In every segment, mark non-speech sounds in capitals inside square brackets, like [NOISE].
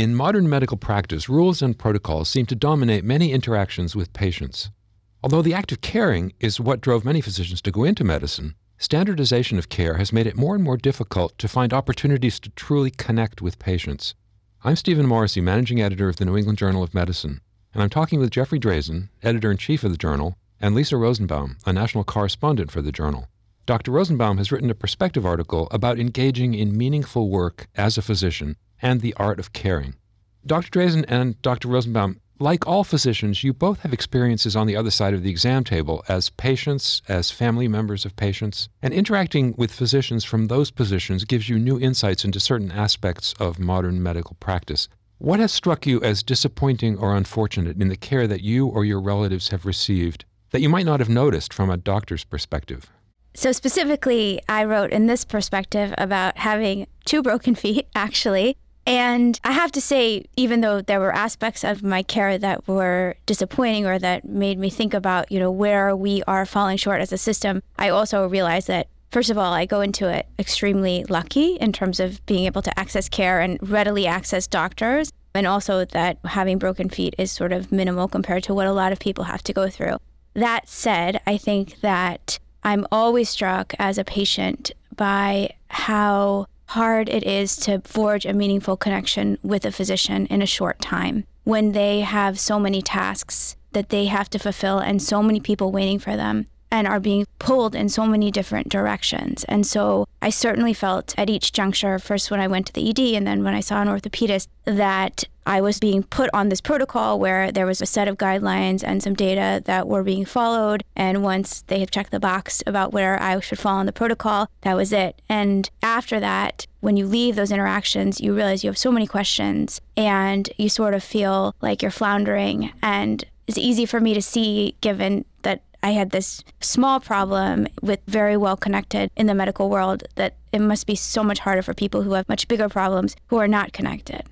In modern medical practice, rules and protocols seem to dominate many interactions with patients. Although the act of caring is what drove many physicians to go into medicine, standardization of care has made it more and more difficult to find opportunities to truly connect with patients. I'm Stephen Morrissey, managing editor of the New England Journal of Medicine, and I'm talking with Jeffrey Drazen, editor in chief of the journal, and Lisa Rosenbaum, a national correspondent for the journal. Dr. Rosenbaum has written a perspective article about engaging in meaningful work as a physician and the art of caring. Dr. Drazen and Dr. Rosenbaum, like all physicians, you both have experiences on the other side of the exam table as patients, as family members of patients, and interacting with physicians from those positions gives you new insights into certain aspects of modern medical practice. What has struck you as disappointing or unfortunate in the care that you or your relatives have received that you might not have noticed from a doctor's perspective? So, specifically, I wrote in this perspective about having two broken feet, [LAUGHS] actually, and I have to say, even though there were aspects of my care that were disappointing or that made me think about, you know, where we are falling short as a system, I also realized that, first of all, I go into it extremely lucky in terms of being able to access care and readily access doctors. And also that having broken feet is sort of minimal compared to what a lot of people have to go through. That said, I think that I'm always struck as a patient by how hard it is to forge a meaningful connection with a physician in a short time when they have so many tasks that they have to fulfill and so many people waiting for them and are being pulled in so many different directions. And so I certainly felt at each juncture, first when I went to the ED and then when I saw an orthopedist, that I was being put on this protocol where there was a set of guidelines and some data that were being followed. And once they had checked the box about where I should fall on the protocol, that was it. And after that, when you leave those interactions, you realize you have so many questions and you sort of feel like you're floundering. And it's easy for me to see given I had this small problem with very well connected in the medical world that it must be so much harder for people who have much bigger problems who are not connected.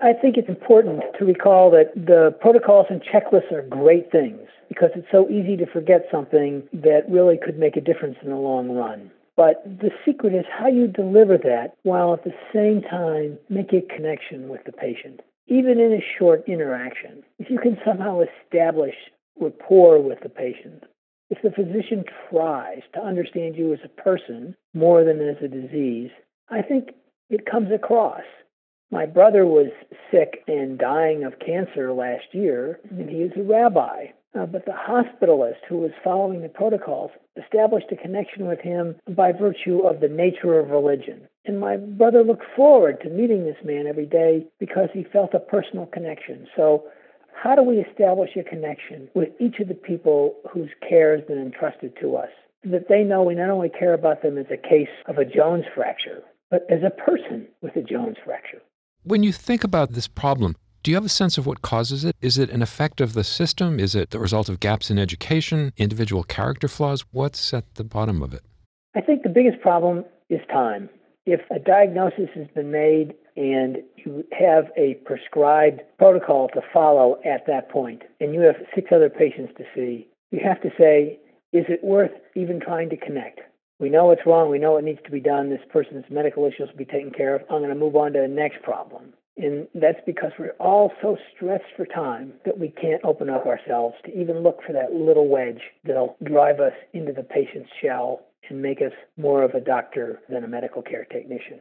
I think it's important to recall that the protocols and checklists are great things because it's so easy to forget something that really could make a difference in the long run. But the secret is how you deliver that while at the same time make a connection with the patient. Even in a short interaction, if you can somehow establish rapport with the patient. If the physician tries to understand you as a person more than as a disease, I think it comes across. My brother was sick and dying of cancer last year, and he is a rabbi. Uh, but the hospitalist who was following the protocols established a connection with him by virtue of the nature of religion. And my brother looked forward to meeting this man every day because he felt a personal connection. So how do we establish a connection with each of the people whose care has been entrusted to us? So that they know we not only care about them as a case of a Jones fracture, but as a person with a Jones fracture. When you think about this problem, do you have a sense of what causes it? Is it an effect of the system? Is it the result of gaps in education, individual character flaws? What's at the bottom of it? I think the biggest problem is time. If a diagnosis has been made and you have a prescribed protocol to follow at that point, and you have six other patients to see, you have to say, is it worth even trying to connect? We know it's wrong. We know it needs to be done. This person's medical issues will be taken care of. I'm going to move on to the next problem. And that's because we're all so stressed for time that we can't open up ourselves to even look for that little wedge that'll drive us into the patient's shell and make us more of a doctor than a medical care technician.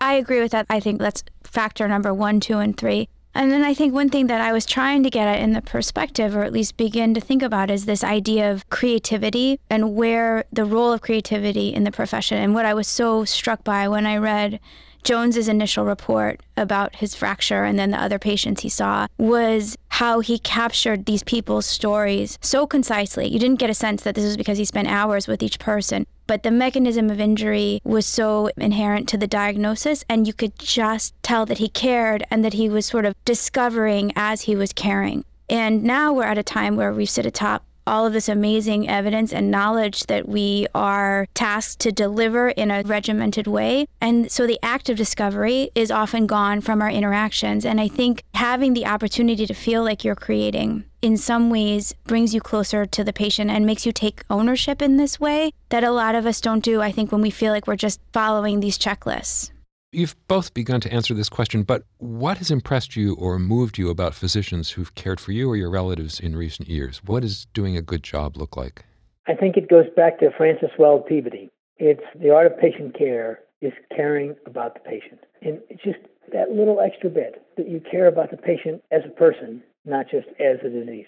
I agree with that. I think that's factor number one, two, and three. And then I think one thing that I was trying to get at in the perspective, or at least begin to think about, is this idea of creativity and where the role of creativity in the profession. And what I was so struck by when I read Jones's initial report about his fracture and then the other patients he saw was how he captured these people's stories so concisely. You didn't get a sense that this was because he spent hours with each person, but the mechanism of injury was so inherent to the diagnosis, and you could just tell that he cared and that he was sort of discovering as he was caring. And now we're at a time where we sit atop all of this amazing evidence and knowledge that we are tasked to deliver in a regimented way. And so the act of discovery is often gone from our interactions. And I think having the opportunity to feel like you're creating in some ways brings you closer to the patient and makes you take ownership in this way that a lot of us don't do, I think, when we feel like we're just following these checklists. You've both begun to answer this question, but what has impressed you or moved you about physicians who've cared for you or your relatives in recent years? What does doing a good job look like? I think it goes back to Francis Weld Peabody. It's the art of patient care is caring about the patient. And it's just that little extra bit that you care about the patient as a person, not just as a disease.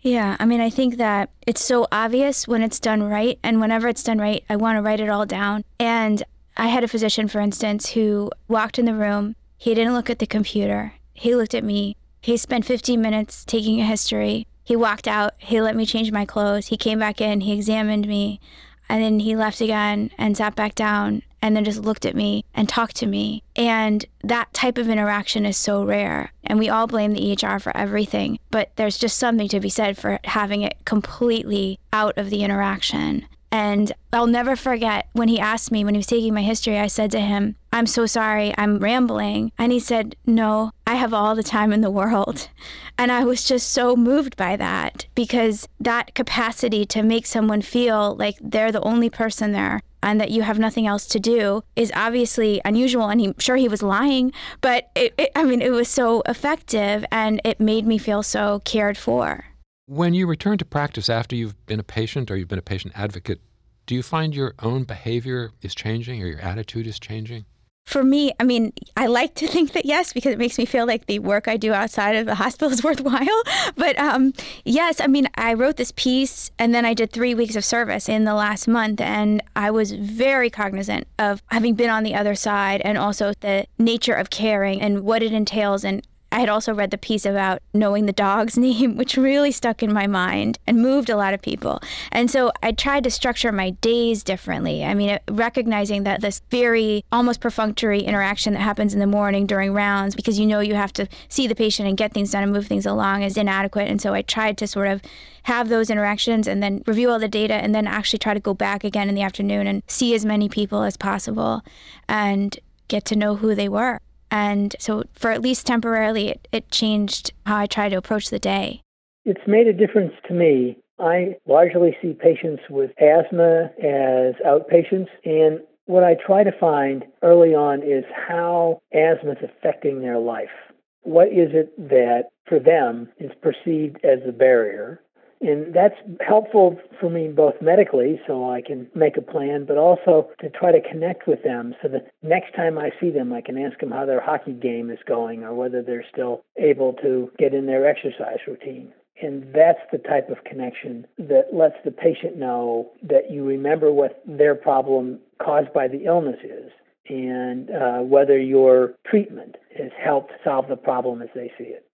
Yeah, I mean, I think that it's so obvious when it's done right. And whenever it's done right, I want to write it all down. And I had a physician, for instance, who walked in the room. He didn't look at the computer. He looked at me. He spent 15 minutes taking a history. He walked out. He let me change my clothes. He came back in. He examined me. And then he left again and sat back down and then just looked at me and talked to me. And that type of interaction is so rare. And we all blame the EHR for everything, but there's just something to be said for having it completely out of the interaction. And I'll never forget when he asked me, when he was taking my history, I said to him, I'm so sorry, I'm rambling. And he said, No, I have all the time in the world. [LAUGHS] And I was just so moved by that because that capacity to make someone feel like they're the only person there and that you have nothing else to do is obviously unusual. And I'm sure he was lying, but it, it, I mean, it was so effective and it made me feel so cared for. When you return to practice after you've been a patient or you've been a patient advocate, do you find your own behavior is changing or your attitude is changing? For me, I mean, I like to think that yes, because it makes me feel like the work I do outside of the [LAUGHS] hospital is worthwhile. [LAUGHS] But um, yes, I mean, I wrote this piece and then I did three weeks of service in the last month. And I was very cognizant of having been on the other side and also the nature of caring and what it entails and I had also read the piece about knowing the dog's [LAUGHS] name, which really stuck in my mind and moved a lot of people. And so I tried to structure my days differently. I mean, uh, recognizing that this very almost perfunctory interaction that happens in the morning during rounds, because you know you have to see the patient and get things done and move things along, is inadequate. And so I tried to sort of have those interactions and then review all the data and then actually try to go back again in the afternoon and see as many people as possible and get to know who they were. And so, for at least temporarily, it, it changed how I try to approach the day. It's made a difference to me. I largely see patients with asthma as outpatients, and what I try to find early on is how asthma is affecting their life. What is it that for them is perceived as a barrier? And that's helpful for me both medically, so I can make a plan, but also to try to connect with them so that next time I see them, I can ask them how their hockey game is going or whether they're still able to get in their exercise routine. And that's the type of connection that lets the patient know that you remember what their problem caused by the illness is and uh, whether your treatment has helped solve the problem as they see it.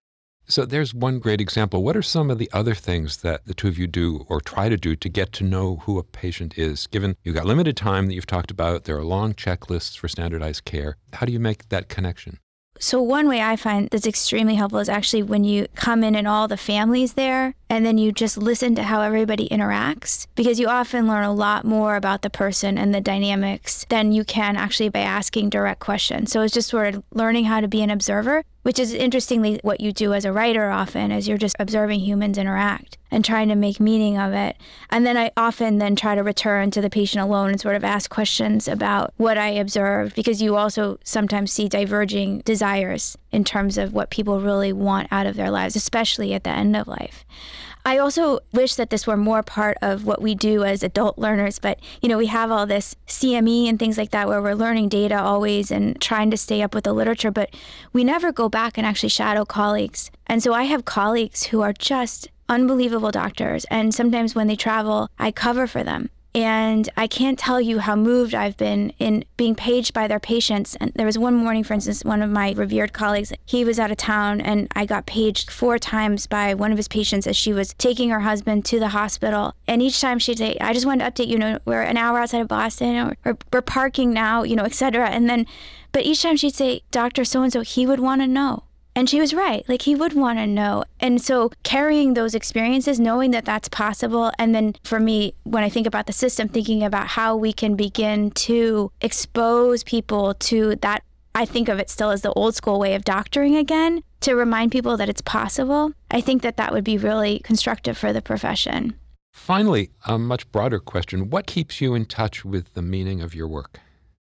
So there's one great example. What are some of the other things that the two of you do or try to do to get to know who a patient is? Given you've got limited time that you've talked about, there are long checklists for standardized care. How do you make that connection? So, one way I find that's extremely helpful is actually when you come in and all the families there, and then you just listen to how everybody interacts, because you often learn a lot more about the person and the dynamics than you can actually by asking direct questions. So, it's just sort of learning how to be an observer which is interestingly what you do as a writer often as you're just observing humans interact and trying to make meaning of it. And then i often then try to return to the patient alone and sort of ask questions about what i observed because you also sometimes see diverging desires in terms of what people really want out of their lives especially at the end of life I also wish that this were more part of what we do as adult learners, but you know, we have all this CME and things like that where we're learning data always and trying to stay up with the literature, but we never go back and actually shadow colleagues. And so I have colleagues who are just unbelievable doctors, and sometimes when they travel, I cover for them. And I can't tell you how moved I've been in being paged by their patients. And there was one morning, for instance, one of my revered colleagues, he was out of town, and I got paged four times by one of his patients as she was taking her husband to the hospital. And each time she'd say, I just wanted to update you, know, we're an hour outside of Boston, or, we're parking now, you know, et cetera. And then, but each time she'd say, Dr. So and so, he would want to know. And she was right. Like he would want to know. And so carrying those experiences, knowing that that's possible. And then for me, when I think about the system, thinking about how we can begin to expose people to that, I think of it still as the old school way of doctoring again, to remind people that it's possible. I think that that would be really constructive for the profession. Finally, a much broader question What keeps you in touch with the meaning of your work?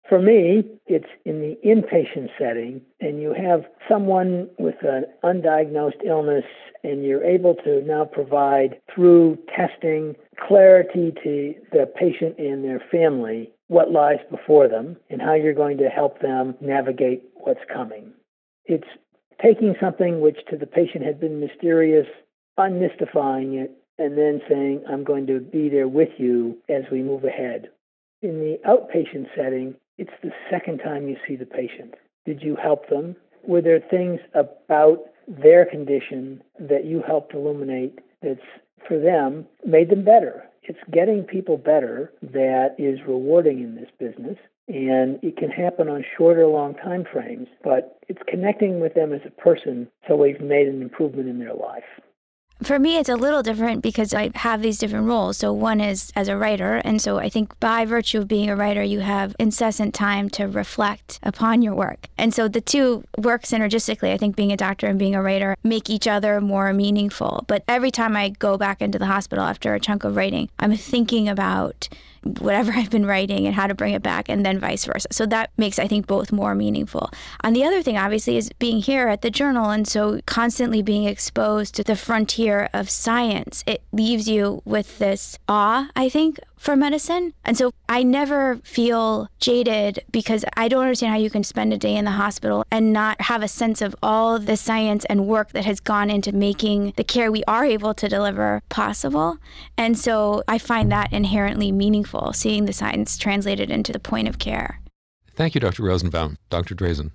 For me, it's in the inpatient setting, and you have someone with an undiagnosed illness, and you're able to now provide through testing clarity to the patient and their family what lies before them and how you're going to help them navigate what's coming. It's taking something which to the patient had been mysterious, unmystifying it, and then saying, I'm going to be there with you as we move ahead. In the outpatient setting, it's the second time you see the patient. Did you help them? Were there things about their condition that you helped illuminate that's for them made them better? It's getting people better that is rewarding in this business. And it can happen on shorter, long time frames, but it's connecting with them as a person so we've made an improvement in their life. For me, it's a little different because I have these different roles. So, one is as a writer. And so, I think by virtue of being a writer, you have incessant time to reflect upon your work. And so, the two work synergistically. I think being a doctor and being a writer make each other more meaningful. But every time I go back into the hospital after a chunk of writing, I'm thinking about whatever [LAUGHS] I've been writing and how to bring it back, and then vice versa. So that makes, I think, both more meaningful. And the other thing, obviously, is being here at the journal. And so constantly being exposed to the frontier of science, it leaves you with this awe, I think, for medicine. And so I never feel jaded because I don't understand how you can spend a day in the hospital and not have a sense of all the science and work that has gone into making the care we are able to deliver possible. And so I find that inherently meaningful, seeing the science translated into the point of care. Thank you, Dr. Rosenbaum. Dr. Drazen.